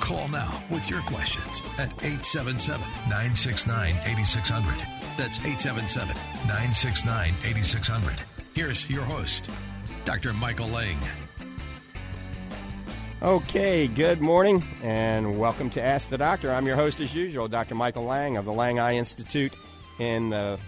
Call now with your questions at 877 969 8600. That's 877 969 8600. Here's your host, Dr. Michael Lang. Okay, good morning and welcome to Ask the Doctor. I'm your host as usual, Dr. Michael Lang of the Lang Eye Institute in the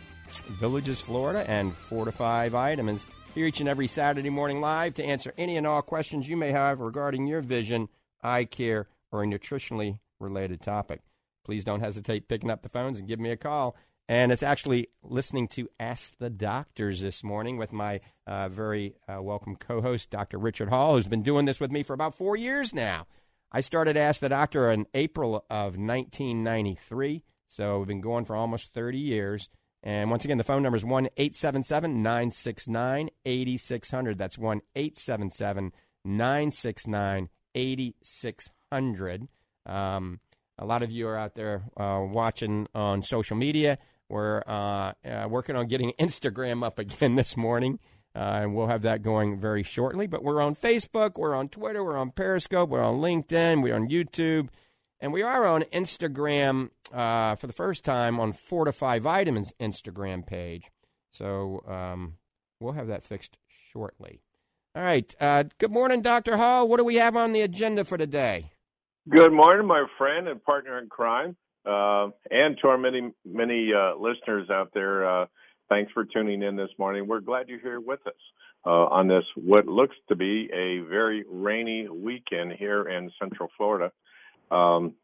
Villages, Florida, and Fortify Vitamins. Here each and every Saturday morning live to answer any and all questions you may have regarding your vision, eye care, or a nutritionally related topic. Please don't hesitate picking up the phones and give me a call. And it's actually listening to Ask the Doctors this morning with my uh, very uh, welcome co host, Dr. Richard Hall, who's been doing this with me for about four years now. I started Ask the Doctor in April of 1993, so we've been going for almost 30 years. And once again, the phone number is 1 877 969 8600. That's 1 877 969 8600. Um, a lot of you are out there uh, watching on social media. We're uh, uh, working on getting Instagram up again this morning, uh, and we'll have that going very shortly. But we're on Facebook, we're on Twitter, we're on Periscope, we're on LinkedIn, we're on YouTube, and we are on Instagram uh, for the first time on Fortify Vitamins Instagram page. So um, we'll have that fixed shortly. All right. Uh, good morning, Dr. Hall. What do we have on the agenda for today? Good morning, my friend and partner in crime, uh, and to our many, many uh, listeners out there. Uh, thanks for tuning in this morning. We're glad you're here with us uh, on this, what looks to be a very rainy weekend here in Central Florida. Um,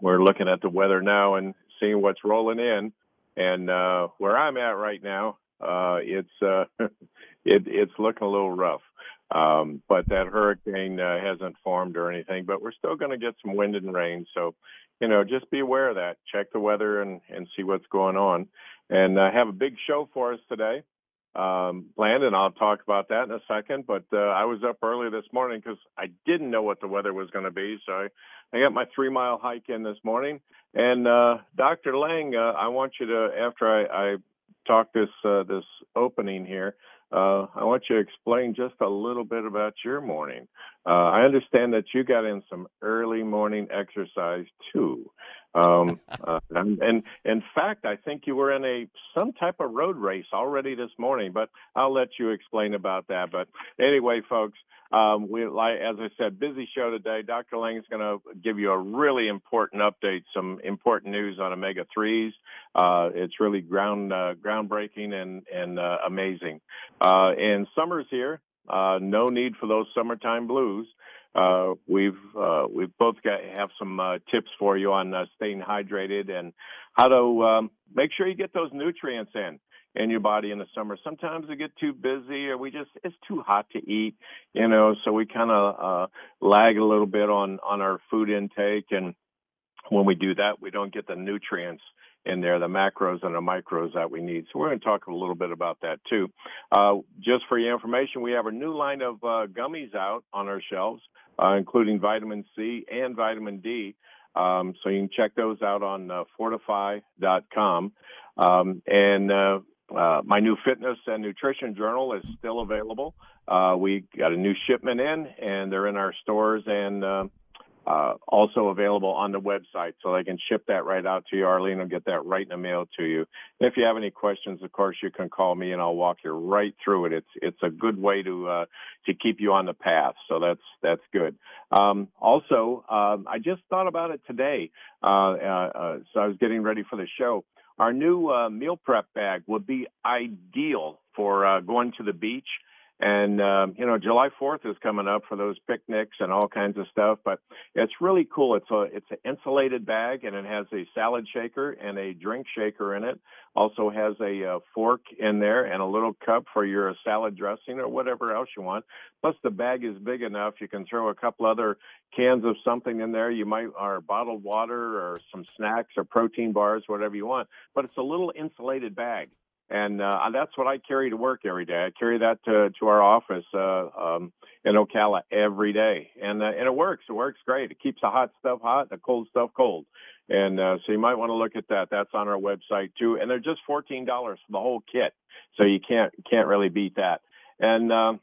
we're looking at the weather now and seeing what's rolling in. And uh, where I'm at right now, uh, it's it, it's looking a little rough. Um, but that hurricane uh, hasn't formed or anything, but we're still going to get some wind and rain. So, you know, just be aware of that. Check the weather and, and see what's going on. And uh, have a big show for us today um, planned, and I'll talk about that in a second. But uh, I was up early this morning because I didn't know what the weather was going to be. So I, I got my three mile hike in this morning. And uh, Dr. Lang, uh, I want you to, after I, I talk this uh, this opening here, uh, I want you to explain just a little bit about your morning. Uh, I understand that you got in some early morning exercise too. Um, uh, and, and, in fact, I think you were in a some type of road race already this morning, but I'll let you explain about that. But anyway, folks, um, we, like, as I said, busy show today. Dr. Lang is going to give you a really important update, some important news on omega threes. Uh, it's really ground uh, groundbreaking and and uh, amazing. Uh, and summer's here. Uh, no need for those summertime blues. Uh, we've uh, we've both got have some uh, tips for you on uh, staying hydrated and how to um, make sure you get those nutrients in in your body in the summer. Sometimes we get too busy or we just it's too hot to eat, you know, so we kind of uh lag a little bit on on our food intake and when we do that, we don't get the nutrients in there, the macros and the micros that we need. So we're going to talk a little bit about that too. Uh, just for your information, we have a new line of uh, gummies out on our shelves, uh, including vitamin C and vitamin D. Um, so you can check those out on uh, fortify.com. Um, and uh, uh, my new fitness and nutrition journal is still available. Uh, we got a new shipment in, and they're in our stores and uh, uh, also available on the website, so they can ship that right out to you. Arlene will get that right in the mail to you. And If you have any questions, of course, you can call me and I'll walk you right through it. It's it's a good way to uh, to keep you on the path, so that's that's good. Um, also, um, I just thought about it today, uh, uh, uh, so I was getting ready for the show. Our new uh, meal prep bag would be ideal for going to the beach and um, you know, July 4th is coming up for those picnics and all kinds of stuff. But it's really cool. It's a it's an insulated bag, and it has a salad shaker and a drink shaker in it. Also has a uh, fork in there and a little cup for your salad dressing or whatever else you want. Plus, the bag is big enough you can throw a couple other cans of something in there. You might or bottled water or some snacks or protein bars, whatever you want. But it's a little insulated bag and uh, that's what I carry to work every day. I carry that to to our office uh, um, in Ocala every day, and uh, and it works. It works great. It keeps the hot stuff hot, the cold stuff cold, and uh, so you might want to look at that. That's on our website too, and they're just fourteen dollars for the whole kit, so you can't can't really beat that. And um,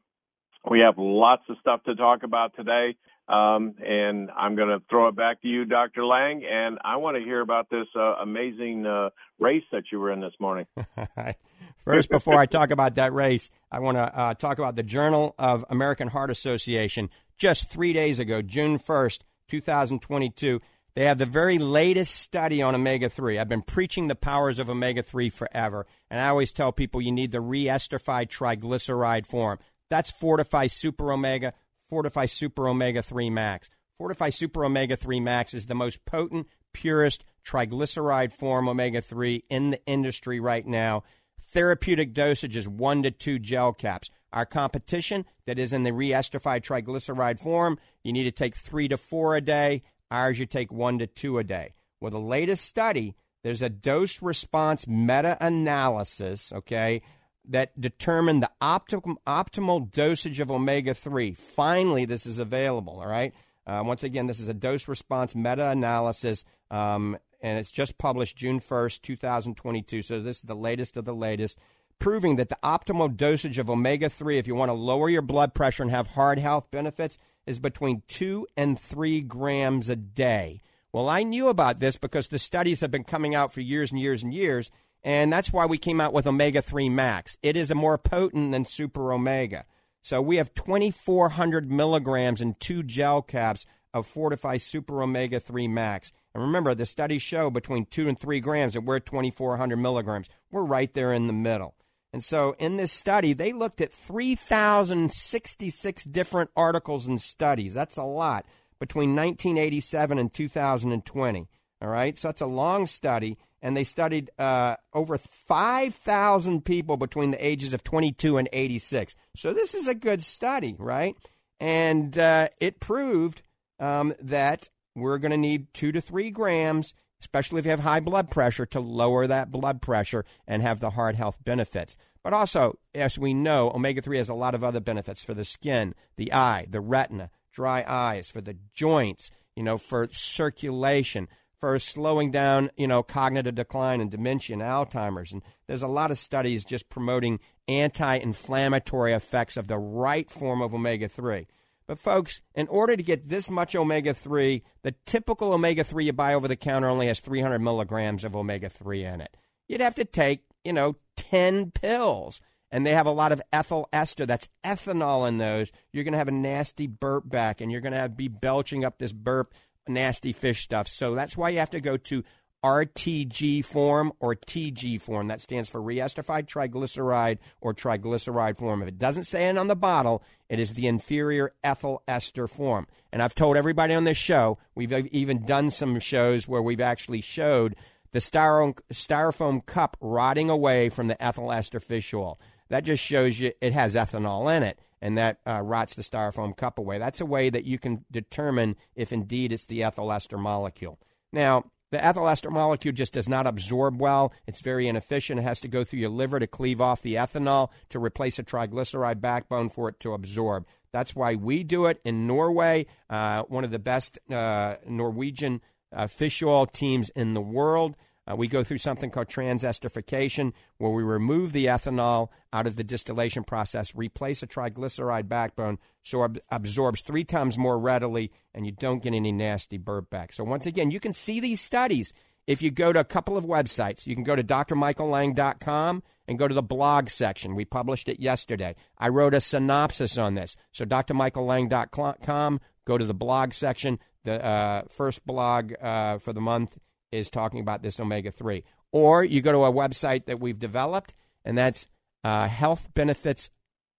we have lots of stuff to talk about today. Um, and I'm going to throw it back to you, Dr. Lang. And I want to hear about this uh, amazing uh, race that you were in this morning. First, before I talk about that race, I want to uh, talk about the Journal of American Heart Association. Just three days ago, June 1st, 2022, they have the very latest study on omega 3. I've been preaching the powers of omega 3 forever, and I always tell people you need the re esterified triglyceride form. That's Fortify Super Omega Fortify Super Omega 3 Max. Fortify Super Omega 3 Max is the most potent, purest triglyceride form omega 3 in the industry right now. Therapeutic dosage is 1 to 2 gel caps. Our competition that is in the re-esterified triglyceride form, you need to take 3 to 4 a day. Ours you take 1 to 2 a day. Well, the latest study, there's a dose response meta analysis, okay, that determine the optimal, optimal dosage of omega 3. Finally, this is available, all right? Uh, once again, this is a dose response meta analysis, um, and it's just published June 1st, 2022. So this is the latest of the latest, proving that the optimal dosage of omega 3, if you want to lower your blood pressure and have heart health benefits, is between 2 and 3 grams a day. Well, I knew about this because the studies have been coming out for years and years and years and that's why we came out with Omega 3 Max. It is a more potent than Super Omega. So we have 2,400 milligrams in two gel caps of Fortify Super Omega 3 Max. And remember, the studies show between 2 and 3 grams that we're 2,400 milligrams. We're right there in the middle. And so in this study, they looked at 3,066 different articles and studies. That's a lot between 1987 and 2020. All right, so that's a long study and they studied uh, over 5,000 people between the ages of 22 and 86. So this is a good study, right? And uh, it proved um, that we're going to need two to three grams, especially if you have high blood pressure, to lower that blood pressure and have the heart health benefits. But also, as we know, omega 3 has a lot of other benefits for the skin, the eye, the retina, dry eyes, for the joints, you know, for circulation for slowing down, you know, cognitive decline and dementia and Alzheimer's. And there's a lot of studies just promoting anti-inflammatory effects of the right form of omega-3. But folks, in order to get this much omega-3, the typical omega-3 you buy over the counter only has 300 milligrams of omega-3 in it. You'd have to take, you know, 10 pills. And they have a lot of ethyl ester. That's ethanol in those. You're going to have a nasty burp back, and you're going to be belching up this burp nasty fish stuff. So that's why you have to go to RTG form or TG form. That stands for reesterified triglyceride or triglyceride form. If it doesn't say it on the bottle, it is the inferior ethyl ester form. And I've told everybody on this show, we've even done some shows where we've actually showed the styrofoam, styrofoam cup rotting away from the ethyl ester fish oil. That just shows you it has ethanol in it and that uh, rots the styrofoam cup away. That's a way that you can determine if indeed it's the ethyl ester molecule. Now, the ethyl ester molecule just does not absorb well. It's very inefficient. It has to go through your liver to cleave off the ethanol to replace a triglyceride backbone for it to absorb. That's why we do it in Norway, uh, one of the best uh, Norwegian uh, fish oil teams in the world. Uh, we go through something called transesterification, where we remove the ethanol out of the distillation process, replace a triglyceride backbone, so it absorbs three times more readily, and you don't get any nasty burp back. So once again, you can see these studies if you go to a couple of websites. You can go to drmichaellang.com and go to the blog section. We published it yesterday. I wrote a synopsis on this. So drmichaellang.com, go to the blog section. The uh, first blog uh, for the month is talking about this omega 3. Or you go to a website that we've developed, and that's uh, health benefits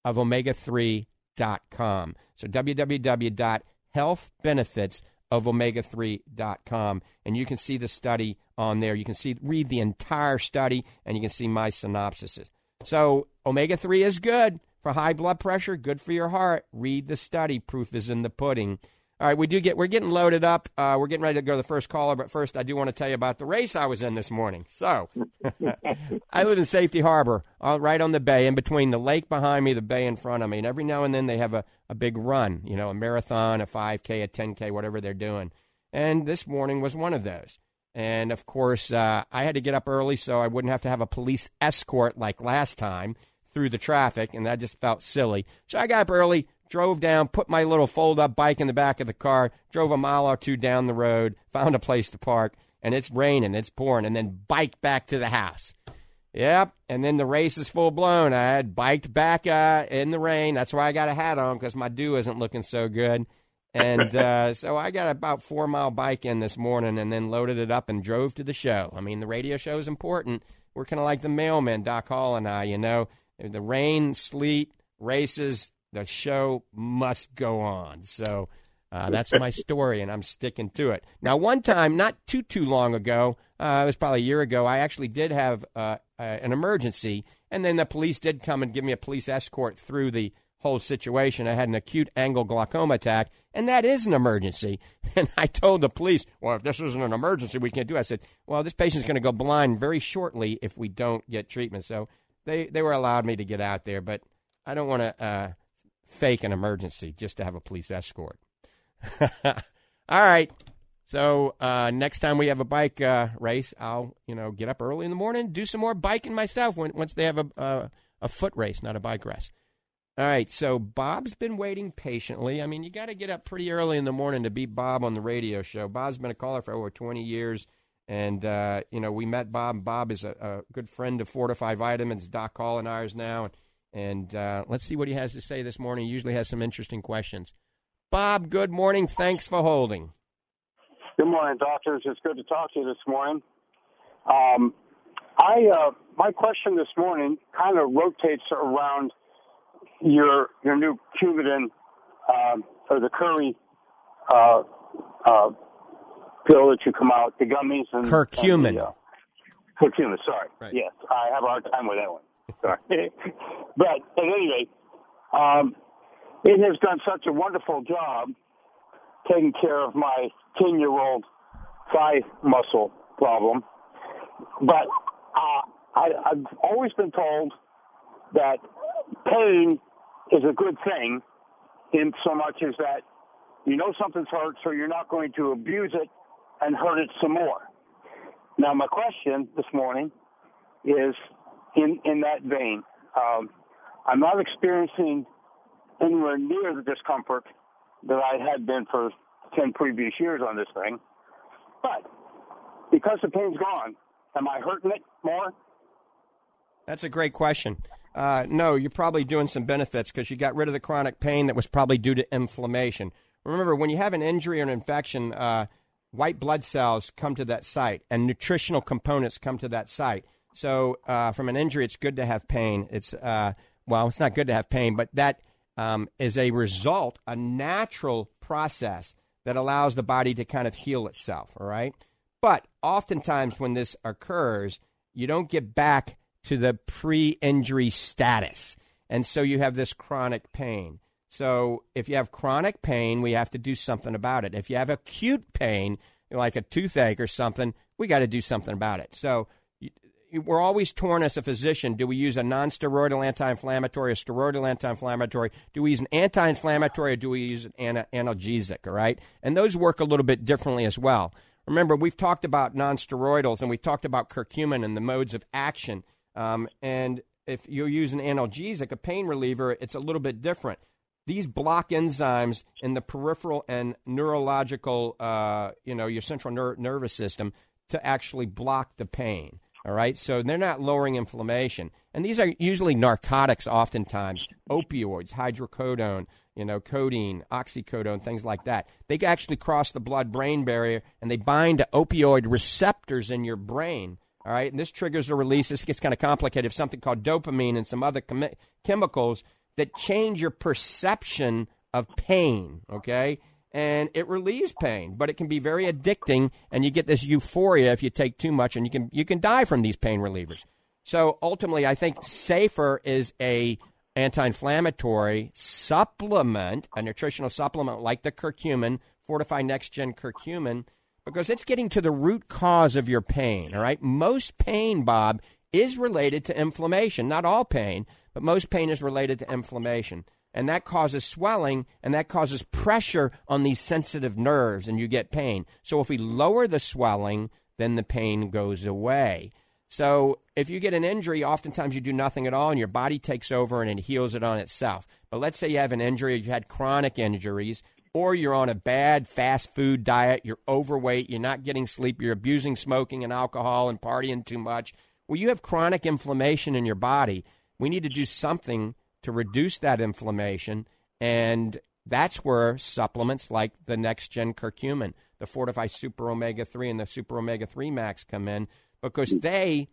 of omega 3.com. So www.healthbenefits of omega3.com and you can see the study on there. You can see read the entire study and you can see my synopsis. So omega 3 is good for high blood pressure, good for your heart. Read the study. Proof is in the pudding. All right, we do get we're getting loaded up. Uh, we're getting ready to go to the first caller, but first I do want to tell you about the race I was in this morning. So, I live in Safety Harbor, uh, right on the bay, in between the lake behind me, the bay in front of me, and every now and then they have a, a big run, you know, a marathon, a 5K, a 10K, whatever they're doing. And this morning was one of those. And of course, uh, I had to get up early so I wouldn't have to have a police escort like last time through the traffic, and that just felt silly. So I got up early, drove down, put my little fold up bike in the back of the car, drove a mile or two down the road, found a place to park, and it's raining, it's pouring, and then bike back to the house. Yep, and then the race is full blown. I had biked back uh, in the rain. That's why I got a hat on because my do isn't looking so good. And uh, so I got about four mile bike in this morning, and then loaded it up and drove to the show. I mean, the radio show is important. We're kind of like the mailman, Doc Hall and I. You know, the rain, sleet, races, the show must go on. So uh, that's my story, and I'm sticking to it. Now, one time, not too too long ago, uh, it was probably a year ago, I actually did have uh, an emergency, and then the police did come and give me a police escort through the whole situation. I had an acute angle glaucoma attack, and that is an emergency. And I told the police, well, if this isn't an emergency, we can't do it. I said, well, this patient's going to go blind very shortly if we don't get treatment. So they, they were allowed me to get out there, but I don't want to uh, fake an emergency just to have a police escort. All right. So uh, next time we have a bike uh, race, I'll you know get up early in the morning, do some more biking myself. When, once they have a a foot race, not a bike race. All right. So Bob's been waiting patiently. I mean, you got to get up pretty early in the morning to beat Bob on the radio show. Bob's been a caller for over twenty years, and uh, you know we met Bob. Bob is a, a good friend of Fortify Vitamins. Doc Hall and ours now. And, and uh, let's see what he has to say this morning. He usually has some interesting questions. Bob, good morning. Thanks for holding. Good morning, doctors. It's good to talk to you this morning. Um, I uh, my question this morning kind of rotates around your your new Coumadin uh, or the Curry uh, uh, pill that you come out, the gummies and curcumin. And the, uh, curcumin. Sorry. Right. Yes, I have a hard time with that one. Sorry. but at any rate, um, it has done such a wonderful job taking care of my 10 year old thigh muscle problem. But uh, I, I've always been told that pain is a good thing in so much as that you know something's hurt, so you're not going to abuse it and hurt it some more. Now, my question this morning is in in that vein. Um, I'm not experiencing anywhere near the discomfort that I had been for ten previous years on this thing, but because the pain's gone, am I hurting it more? That's a great question. Uh, no, you're probably doing some benefits because you got rid of the chronic pain that was probably due to inflammation. Remember, when you have an injury or an infection, uh, white blood cells come to that site and nutritional components come to that site. So uh, from an injury, it's good to have pain. It's uh, well, it's not good to have pain, but that um, is a result, a natural process that allows the body to kind of heal itself. All right, but oftentimes when this occurs, you don't get back to the pre-injury status, and so you have this chronic pain. So if you have chronic pain, we have to do something about it. If you have acute pain, like a toothache or something, we got to do something about it. So we're always torn as a physician. Do we use a non-steroidal anti-inflammatory, a steroidal anti-inflammatory? Do we use an anti-inflammatory, or do we use an analgesic? All right, and those work a little bit differently as well. remember, we've talked about nonsteroidals and we've talked about curcumin and the modes of action. Um, and if you use an analgesic, a pain reliever, it's a little bit different. These block enzymes in the peripheral and neurological, uh, you know, your central ner- nervous system to actually block the pain. All right, so they're not lowering inflammation, and these are usually narcotics, oftentimes opioids, hydrocodone, you know, codeine, oxycodone, things like that. They actually cross the blood-brain barrier and they bind to opioid receptors in your brain. All right, and this triggers a release. This gets kind of complicated something called dopamine and some other chemi- chemicals that change your perception of pain. Okay, and it relieves pain, but it can be very addicting, and you get this euphoria if you take too much, and you can you can die from these pain relievers. So ultimately, I think safer is a anti-inflammatory supplement, a nutritional supplement like the curcumin, Fortify Next Gen curcumin, because it's getting to the root cause of your pain. All right, most pain, Bob, is related to inflammation. Not all pain, but most pain is related to inflammation and that causes swelling and that causes pressure on these sensitive nerves and you get pain. So if we lower the swelling, then the pain goes away. So if you get an injury, oftentimes you do nothing at all and your body takes over and it heals it on itself. But let's say you have an injury, you've had chronic injuries, or you're on a bad fast food diet, you're overweight, you're not getting sleep, you're abusing smoking and alcohol and partying too much. Well, you have chronic inflammation in your body. We need to do something to reduce that inflammation. And that's where supplements like the next gen curcumin, the Fortify Super Omega 3, and the Super Omega 3 Max come in because they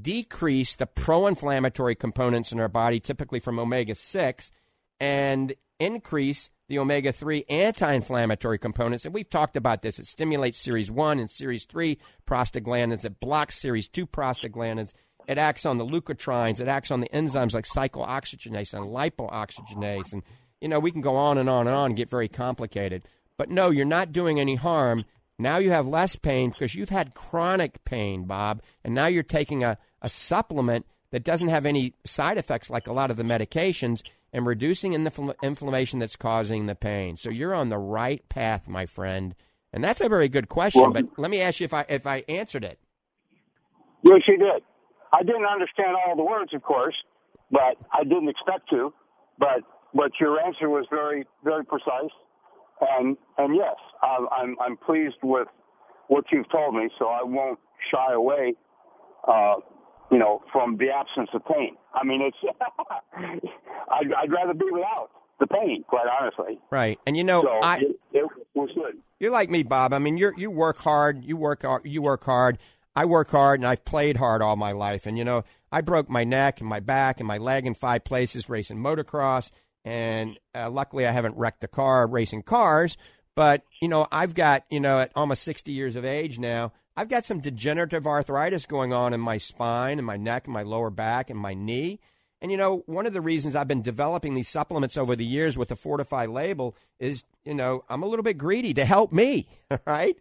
decrease the pro inflammatory components in our body, typically from omega 6, and increase the omega 3 anti inflammatory components. And we've talked about this. It stimulates series 1 and series 3 prostaglandins, it blocks series 2 prostaglandins it acts on the leukotrienes. It acts on the enzymes like cyclooxygenase and lipooxygenase. And, you know, we can go on and on and on and get very complicated. But no, you're not doing any harm. Now you have less pain because you've had chronic pain, Bob. And now you're taking a, a supplement that doesn't have any side effects like a lot of the medications and reducing in the inflammation that's causing the pain. So you're on the right path, my friend. And that's a very good question. Well, but let me ask you if I if I answered it. Yes, you did. I didn't understand all the words, of course, but I didn't expect to. But but your answer was very very precise, and and yes, I'm I'm, I'm pleased with what you've told me, so I won't shy away. Uh, you know, from the absence of pain. I mean, it's. I'd, I'd rather be without the pain, quite honestly. Right, and you know, so I. It, it was good. You're like me, Bob. I mean, you you work hard. You work you work hard. I work hard and I've played hard all my life. And, you know, I broke my neck and my back and my leg in five places racing motocross. And uh, luckily, I haven't wrecked the car racing cars. But, you know, I've got, you know, at almost 60 years of age now, I've got some degenerative arthritis going on in my spine and my neck and my lower back and my knee. And, you know, one of the reasons I've been developing these supplements over the years with the Fortify label is, you know, I'm a little bit greedy to help me, right?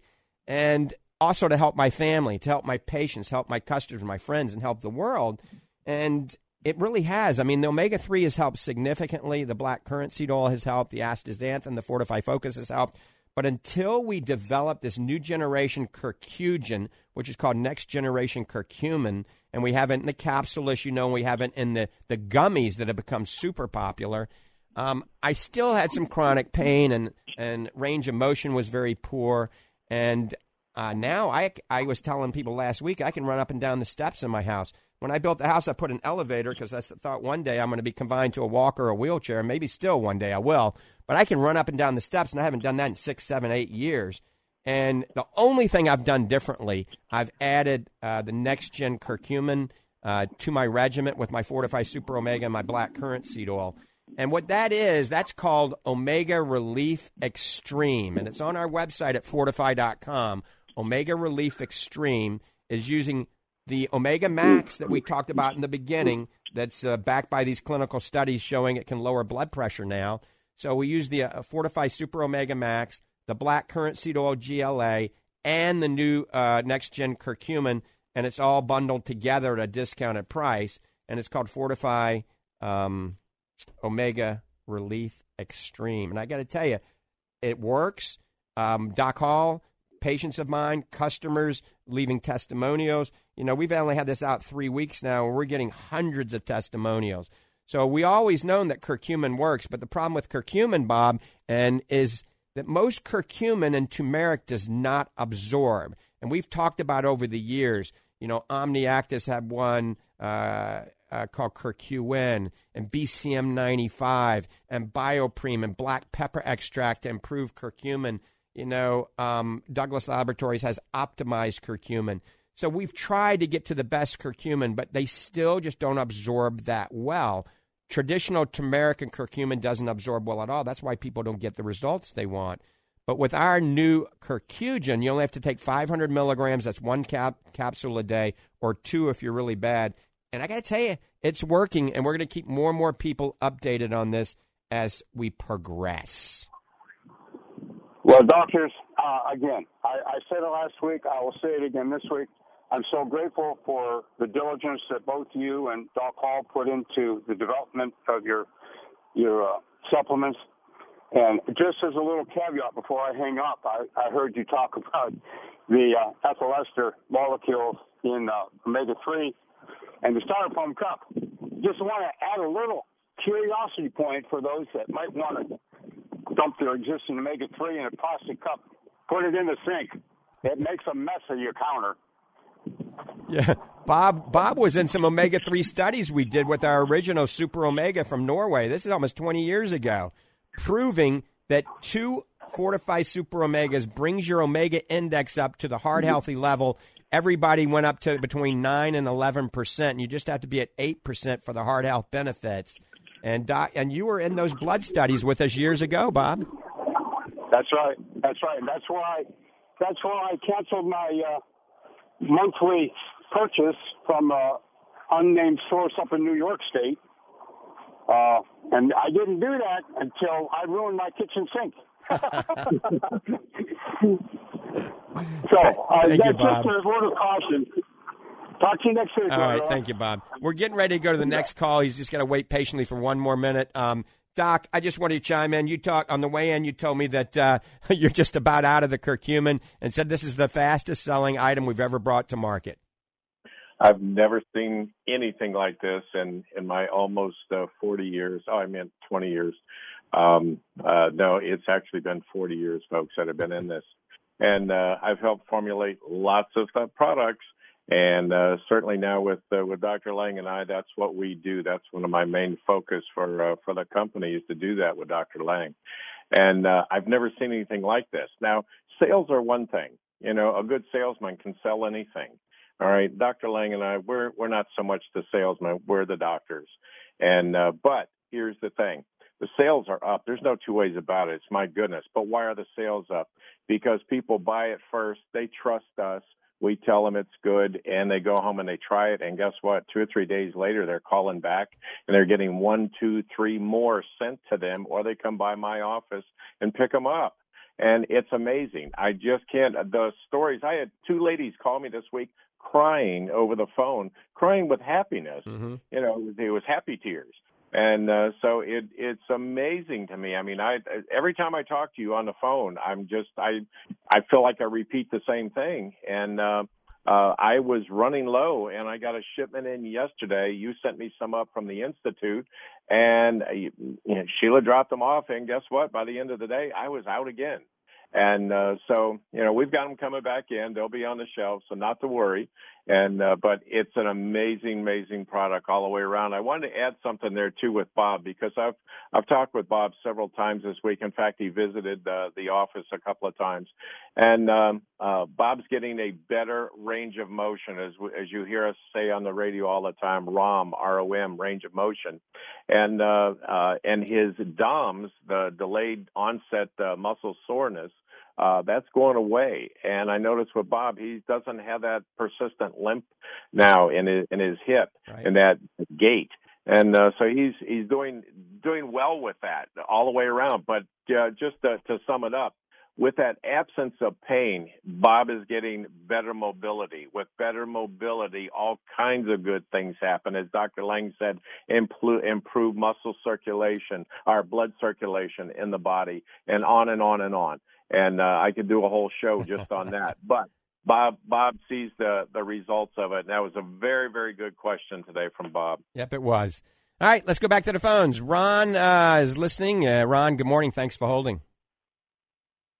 And also to help my family, to help my patients, help my customers, my friends, and help the world. And it really has. I mean, the omega 3 has helped significantly. The black currant seed oil has helped. The astaxanthin, the Fortify Focus has helped. But until we develop this new generation curcumin, which is called next generation curcumin, and we have it in the capsule, as you know, and we have it in the, the gummies that have become super popular, um, I still had some chronic pain and, and range of motion was very poor. And uh, now I, I was telling people last week I can run up and down the steps in my house. When I built the house, I put an elevator because I thought one day I'm going to be confined to a walker or a wheelchair. Maybe still one day I will. But I can run up and down the steps, and I haven't done that in six, seven, eight years. And the only thing I've done differently, I've added uh, the next gen curcumin uh, to my regimen with my Fortify Super Omega and my black currant seed oil. And what that is, that's called Omega Relief Extreme. And it's on our website at fortify.com. Omega Relief Extreme is using the Omega Max that we talked about in the beginning, that's uh, backed by these clinical studies showing it can lower blood pressure now. So we use the uh, Fortify Super Omega Max, the black currant seed oil GLA, and the new uh, next gen curcumin, and it's all bundled together at a discounted price. And it's called Fortify um, Omega Relief Extreme. And I got to tell you, it works. Um, Doc Hall patients of mine, customers leaving testimonials. You know, we've only had this out three weeks now, and we're getting hundreds of testimonials. So we always known that curcumin works, but the problem with curcumin, Bob, and is that most curcumin and turmeric does not absorb. And we've talked about over the years. You know, OmniActive had one. Uh, uh, called curcumin and BCM 95 and BioPerine and black pepper extract to improve curcumin. You know, um, Douglas Laboratories has optimized curcumin. So we've tried to get to the best curcumin, but they still just don't absorb that well. Traditional turmeric and curcumin doesn't absorb well at all. That's why people don't get the results they want. But with our new Curcugen, you only have to take 500 milligrams. That's one cap- capsule a day, or two if you're really bad. And I got to tell you, it's working, and we're going to keep more and more people updated on this as we progress. Well, doctors, uh, again, I, I said it last week. I will say it again this week. I'm so grateful for the diligence that both you and Doc Hall put into the development of your your uh, supplements. And just as a little caveat before I hang up, I, I heard you talk about the uh, ethyl ester molecule in uh, omega 3 and the styrofoam cup. Just want to add a little curiosity point for those that might want to dump their existing omega 3 in a plastic cup, put it in the sink. It makes a mess of your counter. Yeah, Bob. Bob was in some omega three studies we did with our original Super Omega from Norway. This is almost twenty years ago, proving that two fortified Super Omegas brings your omega index up to the heart healthy level everybody went up to between 9 and 11%. You just have to be at 8% for the heart health benefits. And, doc, and you were in those blood studies with us years ago, Bob. That's right. That's right. That's why. That's why I canceled my uh, monthly purchase from an unnamed source up in New York State, uh, and I didn't do that until I ruined my kitchen sink. So uh, thank that's you, just a word of caution. Talk to you next week. All right, thank you, Bob. We're getting ready to go to the next call. He's just got to wait patiently for one more minute. Um, Doc, I just wanted to chime in. You talk on the way in. You told me that uh, you're just about out of the curcumin, and said this is the fastest selling item we've ever brought to market. I've never seen anything like this in in my almost uh, 40 years. Oh, I meant 20 years. Um, uh, no, it's actually been 40 years, folks, that have been in this, and uh, I've helped formulate lots of uh, products. And uh, certainly now with uh, with Dr. Lang and I, that's what we do. That's one of my main focus for uh, for the company is to do that with Dr. Lang. And uh, I've never seen anything like this. Now, sales are one thing. You know, a good salesman can sell anything. All right, Dr. Lang and I, we're we're not so much the salesmen, we're the doctors. And uh, but here's the thing: the sales are up. There's no two ways about it. It's my goodness. But why are the sales up? Because people buy it first. They trust us. We tell them it's good, and they go home and they try it. And guess what? Two or three days later, they're calling back and they're getting one, two, three more sent to them, or they come by my office and pick them up and it's amazing. I just can't. The stories I had two ladies call me this week crying over the phone, crying with happiness. Mm-hmm. You know, it was happy tears, and uh, so it it's amazing to me. I mean, I every time I talk to you on the phone, I'm just I I feel like I repeat the same thing, and. uh uh, I was running low and I got a shipment in yesterday. You sent me some up from the Institute and uh, you know, Sheila dropped them off. And guess what? By the end of the day, I was out again. And uh, so, you know, we've got them coming back in. They'll be on the shelf, so not to worry. And uh, but it's an amazing, amazing product all the way around. I wanted to add something there too with Bob because I've I've talked with Bob several times this week. In fact, he visited uh, the office a couple of times, and um, uh, Bob's getting a better range of motion, as as you hear us say on the radio all the time. ROM, R O M, range of motion, and uh, uh, and his DOMS, the delayed onset uh, muscle soreness uh, that's going away. And I noticed with Bob, he doesn't have that persistent limp now in his in his hip Right. and that gait. And uh, so he's he's doing doing well with that all the way around. But uh, just to, to sum it up, with that absence of pain, Bob is getting better mobility. With better mobility, all kinds of good things happen. As Dr. Lang said, improve, improve muscle circulation, our blood circulation in the body, and on and on and on. And uh, I could do a whole show just on that. But Bob Bob sees the the results of it. And that was a very very good question today from Bob. Yep, it was. All right, let's go back to the phones. Ron uh, is listening. Uh, Ron, good morning. Thanks for holding.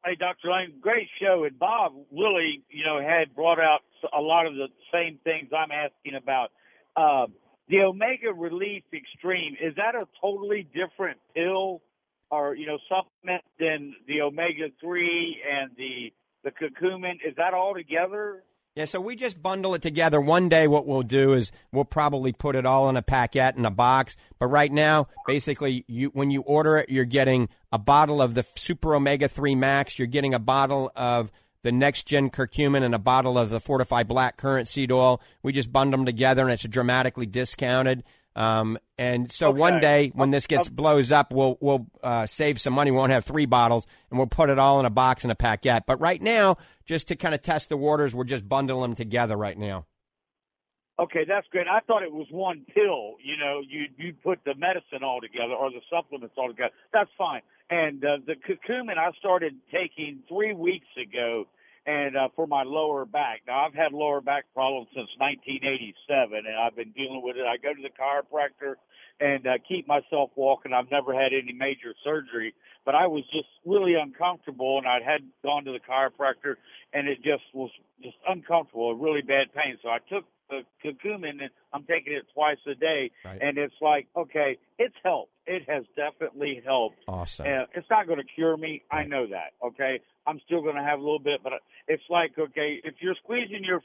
Hey, Dr. Lane, great show. And Bob really, you know, had brought out a lot of the same things I'm asking about. Uh, the Omega Relief Extreme, is that a totally different pill or, you know, supplement than the Omega 3 and the, the curcumin? Is that all together? Yeah, so we just bundle it together. One day, what we'll do is we'll probably put it all in a packet in a box. But right now, basically, you when you order it, you're getting a bottle of the Super Omega Three Max. You're getting a bottle of the next gen curcumin and a bottle of the fortified Black Currant Seed Oil. We just bundle them together, and it's dramatically discounted. Um, and so Okay. one day when this gets blows up, we'll we'll uh, save some money. We won't have three bottles, and we'll put it all in a box in a packet. But right now, just to kind of test the waters, we're just bundling them together right now. Okay, that's great. I thought it was one pill. You know, you you put the medicine all together or the supplements all together. That's fine. And uh, the curcumin I started taking three weeks ago, and uh, for my lower back. Now I've had lower back problems since 1987, and I've been dealing with it. I go to the chiropractor and uh, keep myself walking. I've never had any major surgery, but I was just really uncomfortable, and I had gone to the chiropractor, and it just was just uncomfortable, a really bad pain. So I took the curcumin, and I'm taking it twice a day, Right. and it's like, okay, it's helped. It has definitely helped. Awesome. Uh, it's not going to cure me. I know that. Okay, I'm still going to have a little bit, but it's like, okay, if you're squeezing your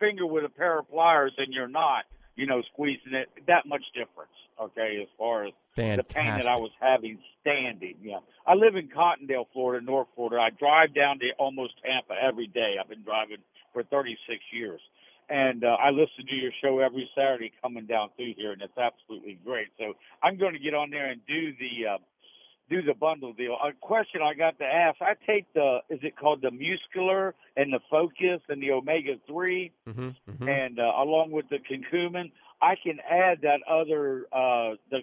finger with a pair of pliers and you're not, you know, squeezing it, that much difference. Okay, as far as the pain that I was having standing. Yeah, I live in Cottondale, Florida, North Florida. I drive down to almost Tampa every day. I've been driving for 36 years. And uh, I listen to your show every Saturday coming down through here, and it's absolutely great. So I'm going to get on there and do the uh, do the bundle deal. A question I got to ask: I take the is it called the muscular and the focus and the omega 3 hmm hmm and uh, along with the curcumin, I can add that other uh, the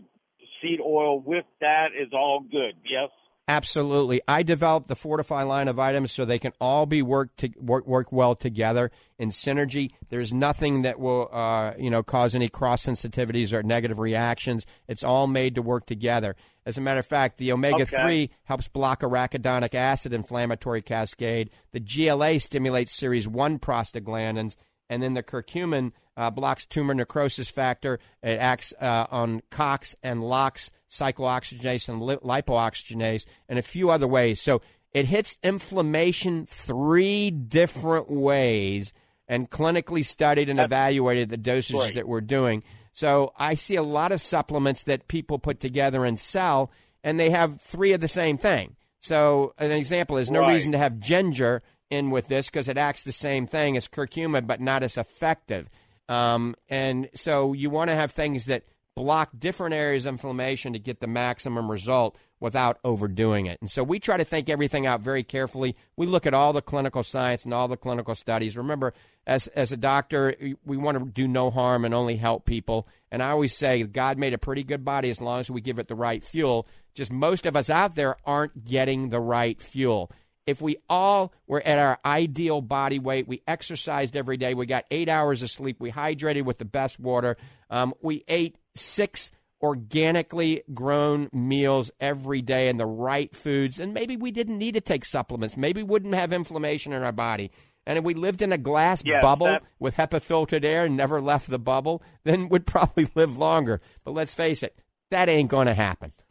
seed oil with that is all good. Yes. Absolutely. I developed the Fortify line of items so they can all be worked to work, work well together in synergy. There's nothing that will uh, you know cause any cross sensitivities or negative reactions. It's all made to work together. As a matter of fact, the omega three helps block arachidonic acid inflammatory cascade. The GLA stimulates series one prostaglandins, and then the curcumin uh, blocks tumor necrosis factor. It acts uh, on COX and LOX, cyclooxygenase and li- lipooxygenase, and a few other ways. So it hits inflammation three different ways and clinically studied and evaluated the dosages Great. that we're doing. So I see a lot of supplements that people put together and sell, and they have three of the same thing. So an example is no Right. reason to have ginger in with this because it acts the same thing as curcumin, but not as effective. Um, and so you want to have things that block different areas of inflammation to get the maximum result without overdoing it. And so we try to think everything out very carefully. We look at all the clinical science and all the clinical studies. Remember, as as a doctor, we want to do no harm and only help people. And I always say God made a pretty good body as long as we give it the right fuel. Just most of us out there aren't getting the right fuel if we all were at our ideal body weight, we exercised every day, we got eight hours of sleep, we hydrated with the best water, um, we ate six organically grown meals every day and the right foods, and maybe we didn't need to take supplements. Maybe we wouldn't have inflammation in our body. And if we lived in a glass Yes, bubble that- with HEPA filtered air and never left the bubble, then we'd probably live longer. But let's face it, that ain't going to happen.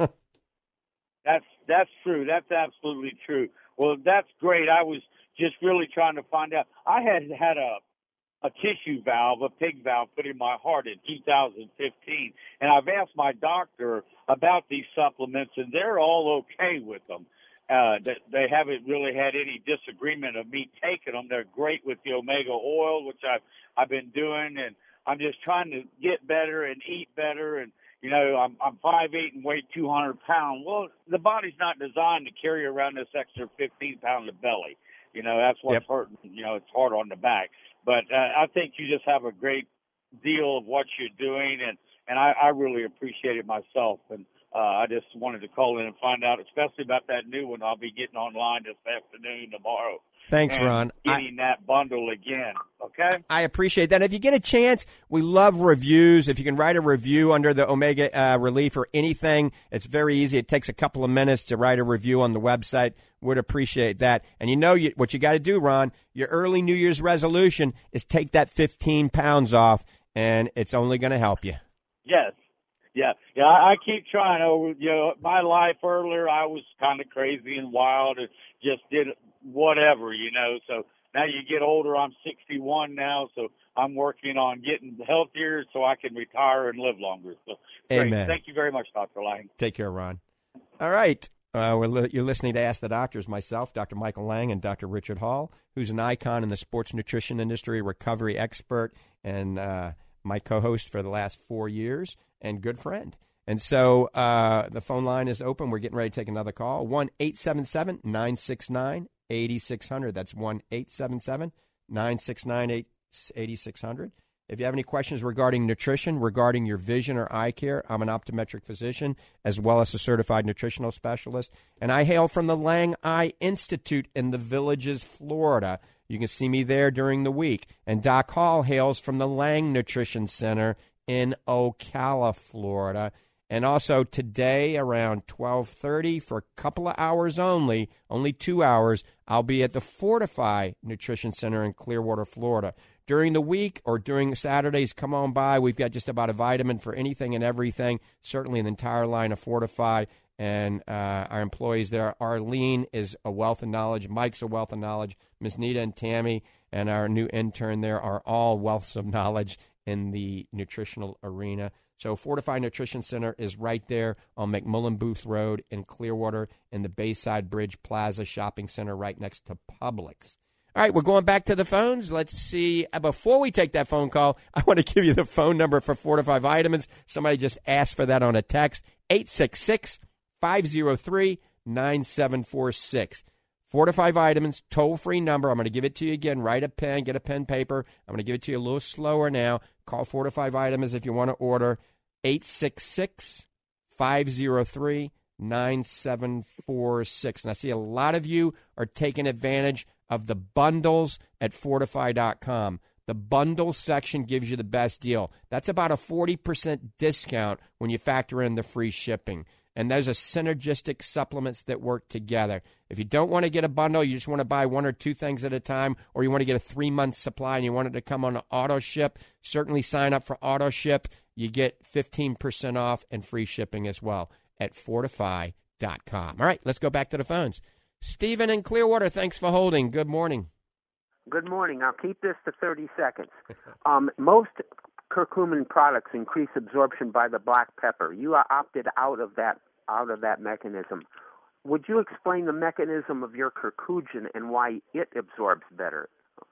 That's that's true. That's absolutely true. Well, that's great. I was just really trying to find out. I had had a a tissue valve, a pig valve, put in my heart in 2015, and I've asked my doctor about these supplements, and they're all okay with them. Uh, that they haven't really had any disagreement of me taking them. They're great with the omega oil, which I've I've been doing, and I'm just trying to get better and eat better and you know, I'm I'm five eight and weigh two hundred pounds. Well, the body's not designed to carry around this extra fifteen pound of belly. You know, that's what's Yep. hurting. You know, it's hard on the back. But uh, I think you just have a great deal of what you're doing, and and I, I really appreciate it myself. And uh, I just wanted to call in and find out, especially about that new one I'll be getting online this afternoon tomorrow. Thanks, Ron. Getting I, that bundle again. Okay. I appreciate that. If you get a chance, we love reviews. If you can write a review under the Omega uh, Relief or anything, it's very easy. It takes a couple of minutes to write a review on the website. Would appreciate that. And you know you, what you got to do, Ron. Your early New Year's resolution is take that 15 pounds off, and it's only going to help you. Yes. Yeah, yeah. I keep trying. Over, you know, my life earlier, I was kind of crazy and wild and just did whatever, you know. So now you get older. I'm 61 now, so I'm working on getting healthier so I can retire and live longer. So, great. Amen. Thank you very much, Dr. Lang. Take care, Ron. All right. Uh, li- you're listening to Ask the Doctors, myself, Dr. Michael Lang, and Dr. Richard Hall, who's an icon in the sports nutrition industry, recovery expert, and uh, my co host for the last four years and good friend. And so uh, the phone line is open. We're getting ready to take another call. 1 877 969 8600. That's 1 877 969 8600. If you have any questions regarding nutrition, regarding your vision or eye care, I'm an optometric physician as well as a certified nutritional specialist. And I hail from the Lange Eye Institute in the Villages, Florida. You can see me there during the week. And Doc Hall hails from the Lange Nutrition Center in Ocala, Florida. And also today around 12:30 for a couple of hours only, only 2 hours, I'll be at the FortifEye Nutrition Center in Clearwater, Florida. During the week or during Saturdays, come on by. We've got just about a vitamin for anything and everything. Certainly an entire line of FortifEye and uh, our employees there. Arlene is a wealth of knowledge. Mike's a wealth of knowledge. Miss Nita and Tammy and our new intern there are all wealths of knowledge in the nutritional arena. So FortifEye Nutrition Center is right there on McMullen Booth Road in Clearwater in the Bayside Bridge Plaza Shopping Center right next to Publix. All right, we're going back to the phones. Let's see. Uh, before we take that phone call, I want to give you the phone number for FortifEye Vitamins. Somebody just asked for that on a text 866 503 9746. FortifEye Vitamins, toll free number. I'm going to give it to you again. Write a pen, get a pen, paper. I'm going to give it to you a little slower now. Call FortifEye Vitamins if you want to order 866 503 9746. And I see a lot of you are taking advantage of the bundles at fortifeye.com. The bundle section gives you the best deal. That's about a 40% discount when you factor in the free shipping. And those are synergistic supplements that work together. If you don't want to get a bundle, you just want to buy one or two things at a time, or you want to get a three month supply and you want it to come on an auto ship, certainly sign up for auto ship. You get 15% off and free shipping as well at fortifeye.com. All right, let's go back to the phones. Stephen in Clearwater, thanks for holding. Good morning. Good morning. I'll keep this to 30 seconds. Um, most curcumin products increase absorption by the black pepper. You are opted out of that out of that mechanism. Would you explain the mechanism of your curcumin and why it absorbs better?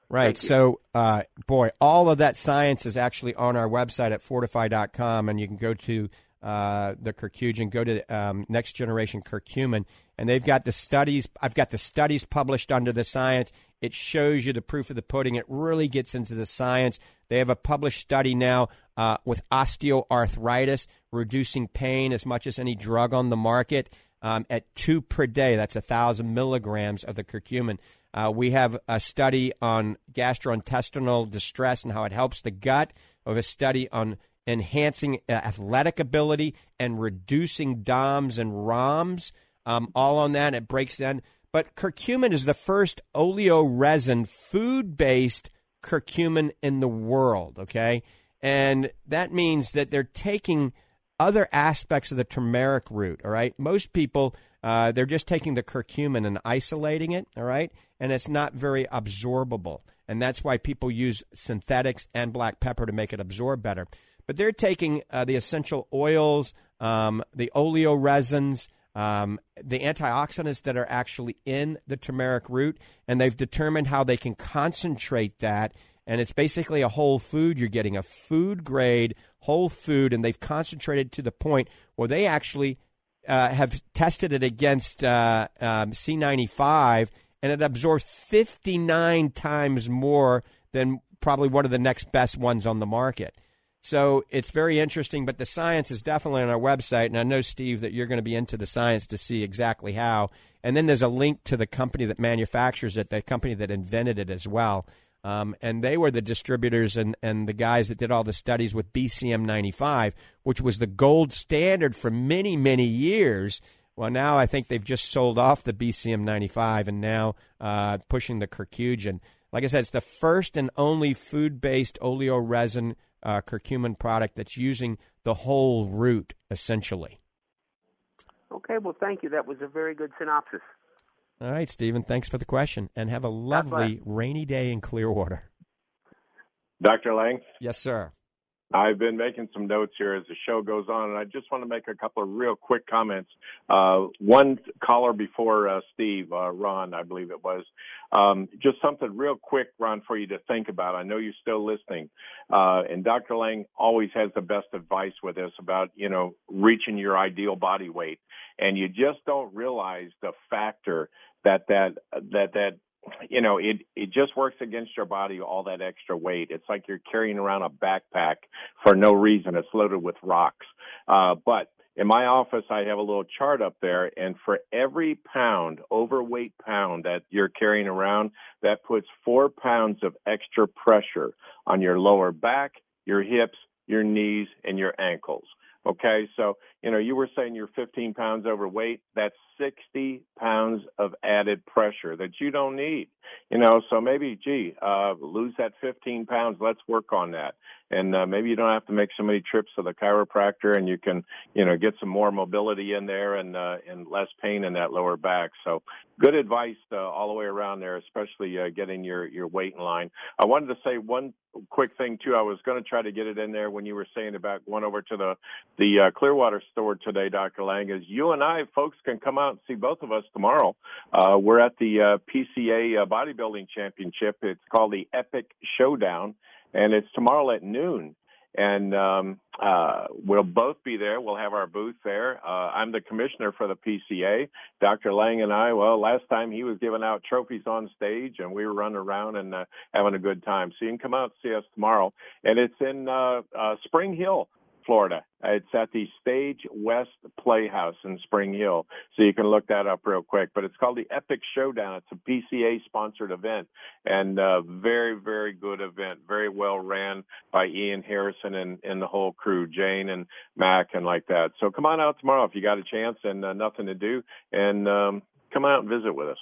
Right. So, uh, boy, all of that science is actually on our website at fortifeye.com, and you can go to uh, the curcumin, go to um, Next Generation Curcumin, and they've got the studies. I've got the studies published under the science. It shows you the proof of the pudding. It really gets into the science. They have a published study now uh, with osteoarthritis, reducing pain as much as any drug on the market um, at two per day. That's a thousand milligrams of the curcumin. Uh, we have a study on gastrointestinal distress and how it helps the gut. We have a study on enhancing athletic ability and reducing DOMs and ROMs. Um, all on that. It breaks down. But Curcugen is the first oleoresin food based curcumin in the world, okay? And that means that they're taking other aspects of the turmeric root, all right? Most people, uh, they're just taking the curcumin and isolating it, all right? And it's not very absorbable. And that's why people use synthetics and black pepper to make it absorb better. But they're taking uh, the essential oils, um, the oleoresins, um, the antioxidants that are actually in the turmeric root, and they've determined how they can concentrate that. And it's basically a whole food. You're getting a food grade whole food, and they've concentrated to the point where they actually uh, have tested it against uh, um, C95, and it absorbs 59 times more than probably one of the next best ones on the market. So it's very interesting, but the science is definitely on our website. And I know, Steve, that you're going to be into the science to see exactly how. And then there's a link to the company that manufactures it, the company that invented it as well. Um, and they were the distributors and, and the guys that did all the studies with BCM 95, which was the gold standard for many, many years. Well, now I think they've just sold off the BCM 95 and now uh, pushing the curcumin. Like I said, it's the first and only food based oleoresin uh, curcumin product that's using the whole root, essentially. Okay, well, thank you. That was a very good synopsis. All right, Stephen, thanks for the question, and have a lovely rainy day in Clearwater. Dr. Lange? Yes, sir. I've been making some notes here as the show goes on, and I just want to make a couple of real quick comments. Uh, one caller before uh, Steve, uh, Ron, I believe it was, um, just something real quick, Ron, for you to think about. I know you're still listening, uh, and Dr. Lange always has the best advice with us about, you know, reaching your ideal body weight, and you just don't realize the factor that that that that you know, it it just works against your body all that extra weight. It's like you're carrying around a backpack for no reason. It's loaded with rocks. Uh, but in my office, I have a little chart up there, and for every pound, overweight pound that you're carrying around, that puts four pounds of extra pressure on your lower back, your hips, your knees, and your ankles. Okay, so you know you were saying you're 15 pounds overweight. That's 60 pounds of added pressure that you don't need. You know, so maybe, gee, uh, lose that 15 pounds. Let's work on that, and uh, maybe you don't have to make so many trips to the chiropractor, and you can, you know, get some more mobility in there and uh, and less pain in that lower back. So, good advice uh, all the way around there, especially uh, getting your your weight in line. I wanted to say one quick thing too. I was going to try to get it in there when you were saying about going over to the the uh, Clearwater store today, Dr. Lange. Is you and I, folks, can come out and see both of us tomorrow. Uh, we're at the uh, PCA uh, Bodybuilding Championship. It's called the Epic Showdown, and it's tomorrow at noon and um, uh, we'll both be there. We'll have our booth there. Uh, I'm the commissioner for the PCA. Dr. Lange and I, well, last time he was giving out trophies on stage, and we were running around and uh, having a good time. So you can come out and see us tomorrow, and it's in uh, uh, Spring Hill. Florida. It's at the Stage West Playhouse in Spring Hill. So you can look that up real quick. But it's called the Epic Showdown. It's a PCA sponsored event and a very, very good event. Very well ran by Ian Harrison and, and the whole crew, Jane and Mac and like that. So come on out tomorrow if you got a chance and uh, nothing to do and um, come out and visit with us.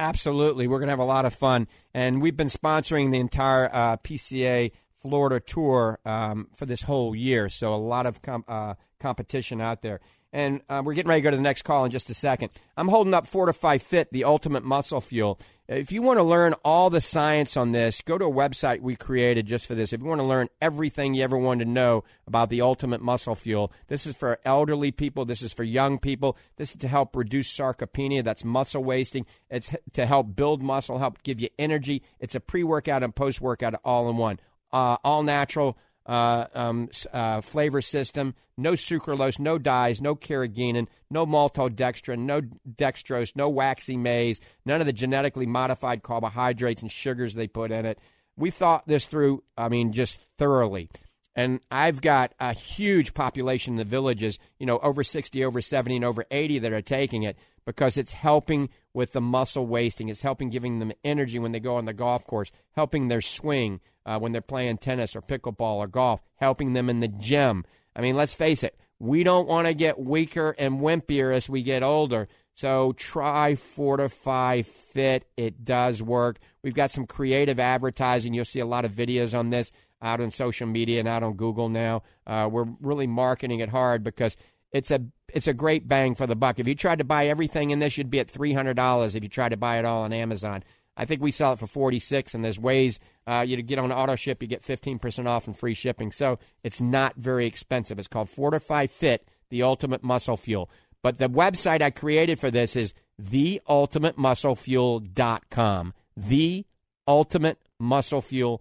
Absolutely. We're going to have a lot of fun. And we've been sponsoring the entire uh, PCA Florida tour um, for this whole year. So a lot of com- uh, competition out there. And uh, we're getting ready to go to the next call in just a second. I'm holding up FortifEye Fit, the ultimate muscle fuel. If you want to learn all the science on this, go to a website we created just for this. If you want to learn everything you ever wanted to know about the ultimate muscle fuel, this is for elderly people. This is for young people. This is to help reduce sarcopenia. That's muscle wasting. It's to help build muscle, help give you energy. It's a pre workout and post workout all in one uh, all natural uh, um, uh, flavor system, no sucralose, no dyes, no carrageenan, no maltodextrin, no dextrose, no waxy maize, none of the genetically modified carbohydrates and sugars they put in it. We thought this through, I mean, just thoroughly. And I've got a huge population in the villages, you know, over 60, over 70, and over 80 that are taking it because it's helping with the muscle wasting. It's helping giving them energy when they go on the golf course, helping their swing uh, when they're playing tennis or pickleball or golf, helping them in the gym. I mean, let's face it, we don't want to get weaker and wimpier as we get older. So try FortifEye Fit. It does work. We've got some creative advertising. You'll see a lot of videos on this out on social media and out on Google now. Uh, we're really marketing it hard because it's a it's a great bang for the buck. If you tried to buy everything in this, you'd be at three hundred dollars. If you tried to buy it all on Amazon, I think we sell it for forty six. And there's ways uh, you to get on auto ship, you get fifteen percent off and free shipping. So it's not very expensive. It's called FortifEye Fit, the ultimate muscle fuel. But the website I created for this is theultimatemusclefuel.com. Theultimatemusclefuel.com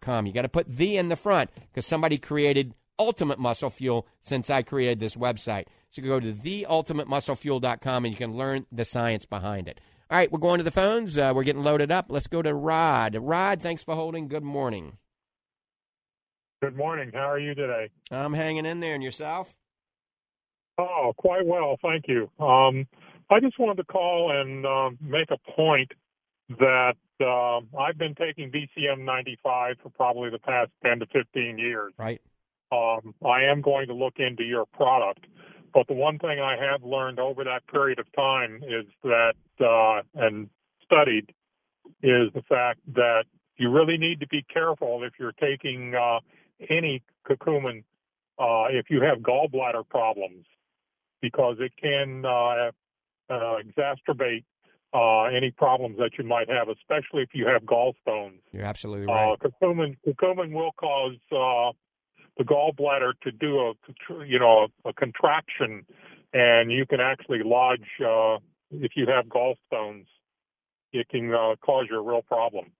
com. You got to put the in the front because somebody created Ultimate Muscle Fuel since I created this website. So go to theultimatemusclefuel.com and you can learn the science behind it. All right, we're going to the phones. Uh, we're getting loaded up. Let's go to Rod. Rod, thanks for holding. Good morning. Good morning. How are you today? I'm hanging in there, and yourself? Oh, quite well, thank you. Um, I just wanted to call and um, make a point that uh, I've been taking BCM 95 for probably the past 10 to 15 years. Right. Um, I am going to look into your product, but the one thing I have learned over that period of time is that, uh, and studied, is the fact that you really need to be careful if you're taking uh, any curcumin uh, if you have gallbladder problems because it can uh, uh, exacerbate uh, any problems that you might have, especially if you have gallstones. You're absolutely right. Uh, curcumin, curcumin will cause uh, the gallbladder to do a, you know, a, a contraction, and you can actually lodge uh, if you have gallstones. It can uh, cause you a real problem.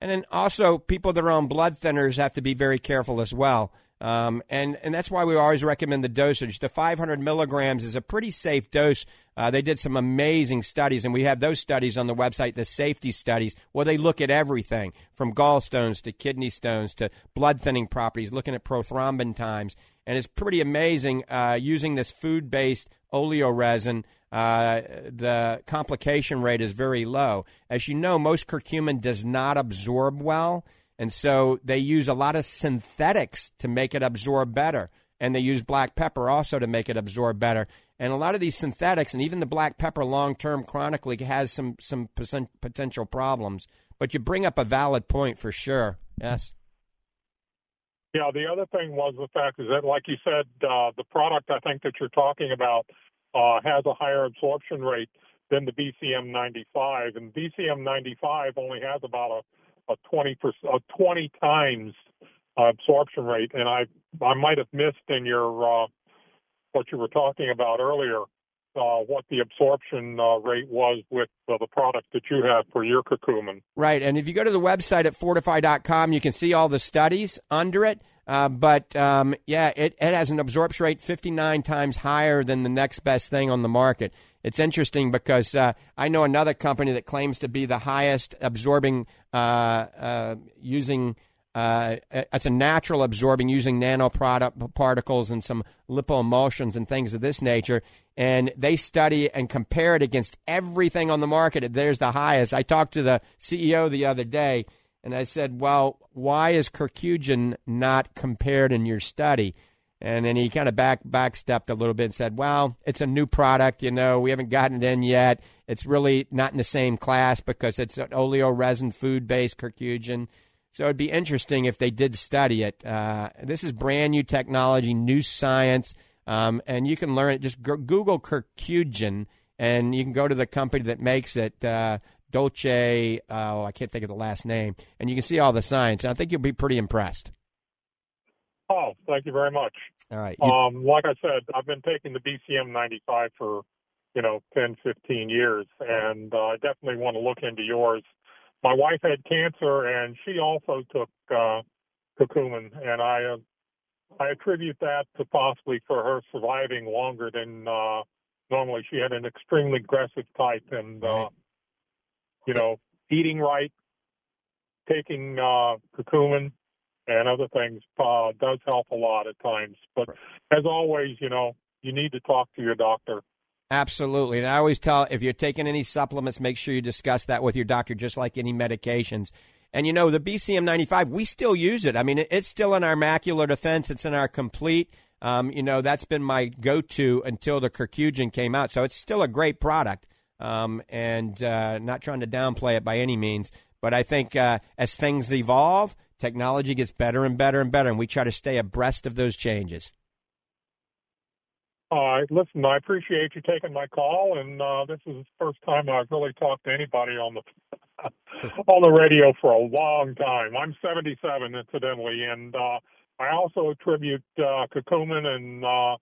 And then also, people that are on blood thinners have to be very careful as well. Um, and and that's why we always recommend the dosage. The 500 milligrams is a pretty safe dose. Uh, they did some amazing studies, and we have those studies on the website, the safety studies, where they look at everything from gallstones to kidney stones to blood thinning properties, looking at prothrombin times, and it's pretty amazing uh, using this food based oleoresin. Uh, the complication rate is very low. As you know, most curcumin does not absorb well. And so they use a lot of synthetics to make it absorb better. And they use black pepper also to make it absorb better. And a lot of these synthetics, and even the black pepper long term chronically has some, some potential problems. But you bring up a valid point for sure. Yes. Yeah, the other thing was the fact is that, like you said, uh, the product I think that you're talking about uh, has a higher absorption rate than the BCM 95, and BCM 95 only has about a a 20 a 20 times absorption rate, and I I might have missed in your uh, what you were talking about earlier uh, what the absorption uh, rate was with uh, the product that you have for your curcumin. Right, and if you go to the website at fortifeye.com, you can see all the studies under it. Uh, but um, yeah, it, it has an absorption rate 59 times higher than the next best thing on the market. It's interesting because uh, I know another company that claims to be the highest absorbing uh, uh using. Uh, it's a natural absorbing using nanoparticles and some lipoemulsions and things of this nature. And they study and compare it against everything on the market. There's the highest. I talked to the CEO the other day, and I said, "Well, why is Curcugen not compared in your study?" And then he kind of back backstepped a little bit and said, "Well, it's a new product. You know, we haven't gotten it in yet. It's really not in the same class because it's an oleoresin food-based curcumin. So it'd be interesting if they did study it. Uh, this is brand new technology, new science, um, and you can learn it. Just Google Curcugen, and you can go to the company that makes it." Uh, Dolce, oh, I can't think of the last name, and you can see all the science. And I think you'll be pretty impressed. Oh, thank you very much. All right. You... Um, like I said, I've been taking the BCM 95 for, you know, 10, 15 years, and uh, I definitely want to look into yours. My wife had cancer, and she also took uh, curcumin, and I uh, I attribute that to possibly for her surviving longer than uh, normally. She had an extremely aggressive type, and uh, you know, eating right, taking uh, curcumin, and other things uh, does help a lot at times. But as always, you know, you need to talk to your doctor. Absolutely. And I always tell if you're taking any supplements, make sure you discuss that with your doctor, just like any medications. And you know, the BCM 95, we still use it. I mean, it's still in our macular defense, it's in our complete. Um, you know, that's been my go to until the curcumin came out. So it's still a great product. Um, and uh, not trying to downplay it by any means. But I think uh, as things evolve, Technology gets better and better and better, and we try to stay abreast of those changes. All right, listen, I appreciate you taking my call, and uh, this is the first time I've really talked to anybody on the on the radio for a long time. I'm 77, incidentally, and uh, I also attribute uh, curcumin and uh,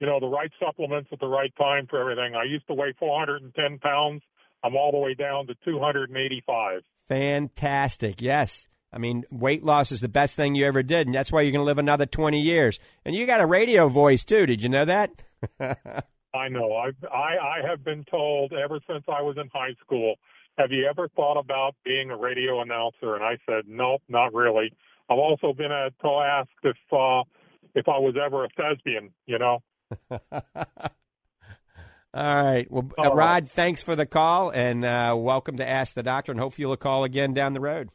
you know the right supplements at the right time for everything. I used to weigh 410 pounds. I'm all the way down to 285. Fantastic. Yes. I mean, weight loss is the best thing you ever did, and that's why you're going to live another 20 years. And you got a radio voice too. Did you know that? I know. I, I I have been told ever since I was in high school. Have you ever thought about being a radio announcer? And I said, nope, not really. I've also been uh, asked if uh, if I was ever a thespian. You know. All right. Well, uh, Rod, thanks for the call and uh, welcome to Ask the Doctor, and hopefully you'll call again down the road.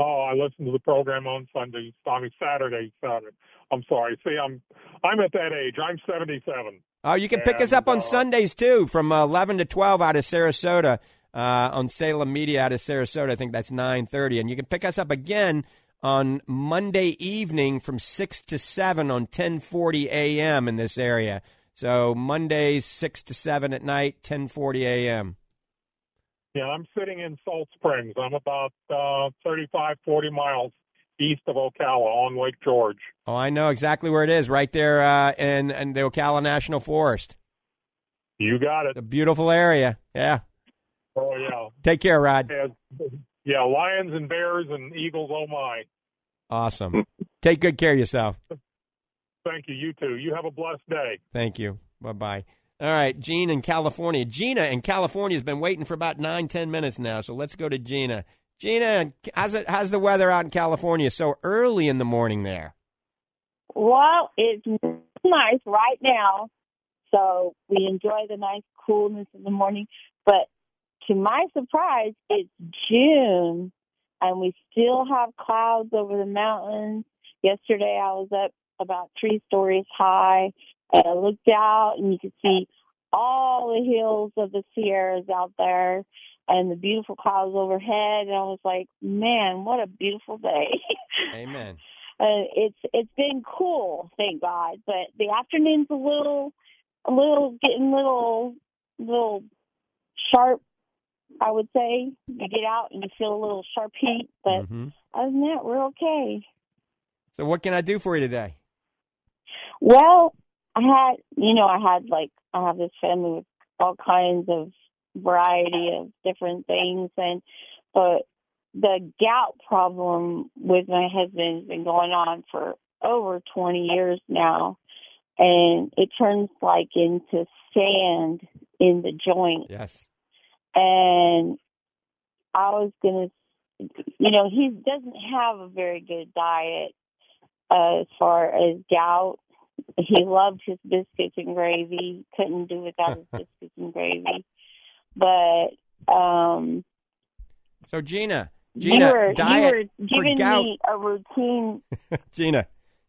Oh, I listen to the program on Sundays. I mean Saturday, Saturday. I'm sorry. See, I'm I'm at that age. I'm 77. Oh, you can pick us up on uh, Sundays too, from 11 to 12 out of Sarasota uh, on Salem Media out of Sarasota. I think that's 9:30, and you can pick us up again on Monday evening from 6 to 7 on 10:40 a.m. in this area. So Mondays six to seven at night, ten forty a.m. Yeah, I'm sitting in Salt Springs. I'm about uh, 35, 40 miles east of Ocala on Lake George. Oh, I know exactly where it is, right there uh, in, in the Ocala National Forest. You got it. It's a beautiful area. Yeah. Oh yeah. Take care, Rod. Yeah, yeah, lions and bears and eagles. Oh my. Awesome. Take good care of yourself. Thank you. You too. You have a blessed day. Thank you. Bye bye. All right, Gene in California. Gina in California has been waiting for about nine, ten minutes now. So let's go to Gina. Gina, how's it? How's the weather out in California? So early in the morning there. Well, it's nice right now, so we enjoy the nice coolness in the morning. But to my surprise, it's June, and we still have clouds over the mountains. Yesterday, I was up about three stories high. And I looked out and you could see all the hills of the Sierras out there and the beautiful clouds overhead. And I was like, man, what a beautiful day. Amen. and it's it's been cool, thank God. But the afternoon's a little, a little getting little, little sharp. I would say you get out and you feel a little sharp heat, but mm-hmm. other than that, we're okay. So, what can I do for you today? Well, I had, you know, I had like, I have this family with all kinds of variety of different things. And, but the gout problem with my husband has been going on for over 20 years now. And it turns like into sand in the joint. Yes. And I was going to, you know, he doesn't have a very good diet uh, as far as gout he loved his biscuits and gravy. Couldn't do without his biscuits and gravy. But um So Gina, Gina, you were, diet you were giving me a routine. Gina,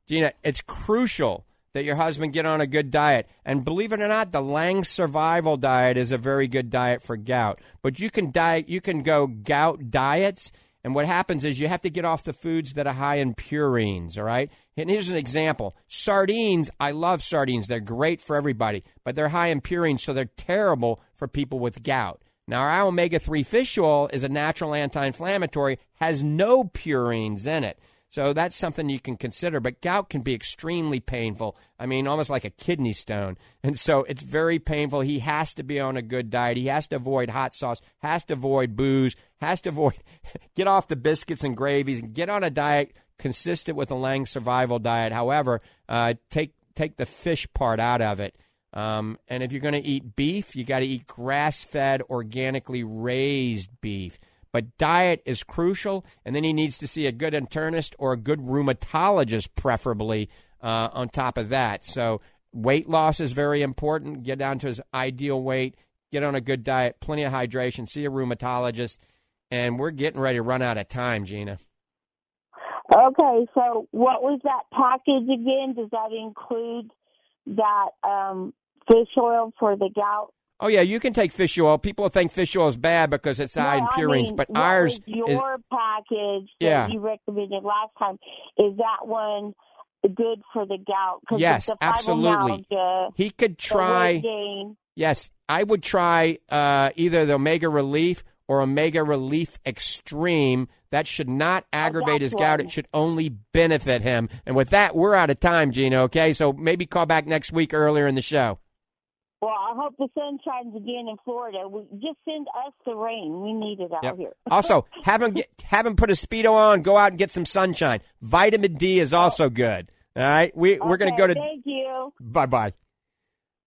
Gina, it's crucial that your husband get on a good diet. And believe it or not, the Lange survival diet is a very good diet for gout. But you can diet you can go gout diets and what happens is you have to get off the foods that are high in purines, all right? And here's an example sardines, I love sardines. They're great for everybody, but they're high in purines, so they're terrible for people with gout. Now, our omega 3 fish oil is a natural anti inflammatory, has no purines in it. So that's something you can consider. But gout can be extremely painful. I mean, almost like a kidney stone. And so it's very painful. He has to be on a good diet. He has to avoid hot sauce, has to avoid booze, has to avoid, get off the biscuits and gravies, and get on a diet consistent with the Lange survival diet. However, uh, take, take the fish part out of it. Um, and if you're going to eat beef, you got to eat grass fed, organically raised beef. But diet is crucial, and then he needs to see a good internist or a good rheumatologist, preferably, uh, on top of that. So, weight loss is very important. Get down to his ideal weight, get on a good diet, plenty of hydration, see a rheumatologist, and we're getting ready to run out of time, Gina. Okay, so what was that package again? Does that include that um, fish oil for the gout? Oh yeah, you can take fish oil. People think fish oil is bad because it's high in purines, I mean, but ours your is, package that yeah. you recommended last time is that one good for the gout? Yes, absolutely. He could try. Yes, I would try uh, either the Omega Relief or Omega Relief Extreme. That should not oh, aggravate his gout. It should only benefit him. And with that, we're out of time, Gina. Okay, so maybe call back next week earlier in the show. Well, I hope the sun shines again in Florida. We, just send us the rain. We need it out yep. here. also, have him get, have him put a speedo on. Go out and get some sunshine. Vitamin D is also good. All right, we we're going to go to. Thank you. Bye bye.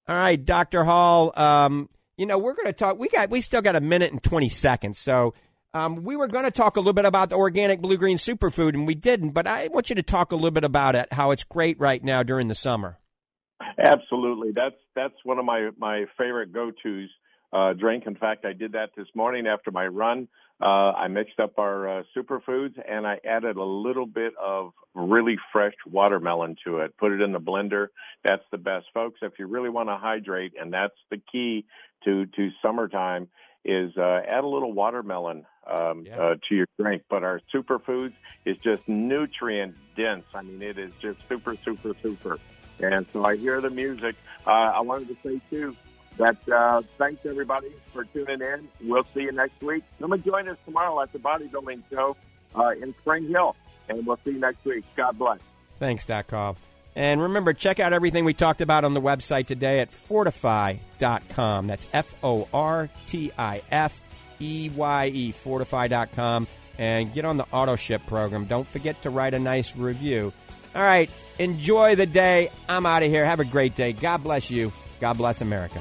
All right, Doctor Hall. Um, you know we're going to talk. We got we still got a minute and twenty seconds. So Um, we were going to talk a little bit about the organic blue green superfood, and we didn't. But I want you to talk a little bit about it, how it's great right now during the summer. Absolutely, that's that's one of my my favorite go tos uh, drink. In fact, I did that this morning after my run. Uh, I mixed up our uh, superfoods and I added a little bit of really fresh watermelon to it. Put it in the blender. That's the best, folks. If you really want to hydrate, and that's the key to to summertime, is uh, add a little watermelon um, yeah. uh, to your drink. But our superfoods is just nutrient dense. I mean, it is just super, super, super. And so I hear the music. Uh, I wanted to say too that uh, thanks everybody for tuning in. We'll see you next week. Come and join us tomorrow at the bodybuilding show uh, in Spring Hill, and we'll see you next week. God bless. Thanks, Doc Cobb. And remember, check out everything we talked about on the website today at fortifeye.com. That's F O R T I F E Y E, fortifeye.com. And get on the auto ship program. Don't forget to write a nice review. All right, enjoy the day. I'm out of here. Have a great day. God bless you. God bless America.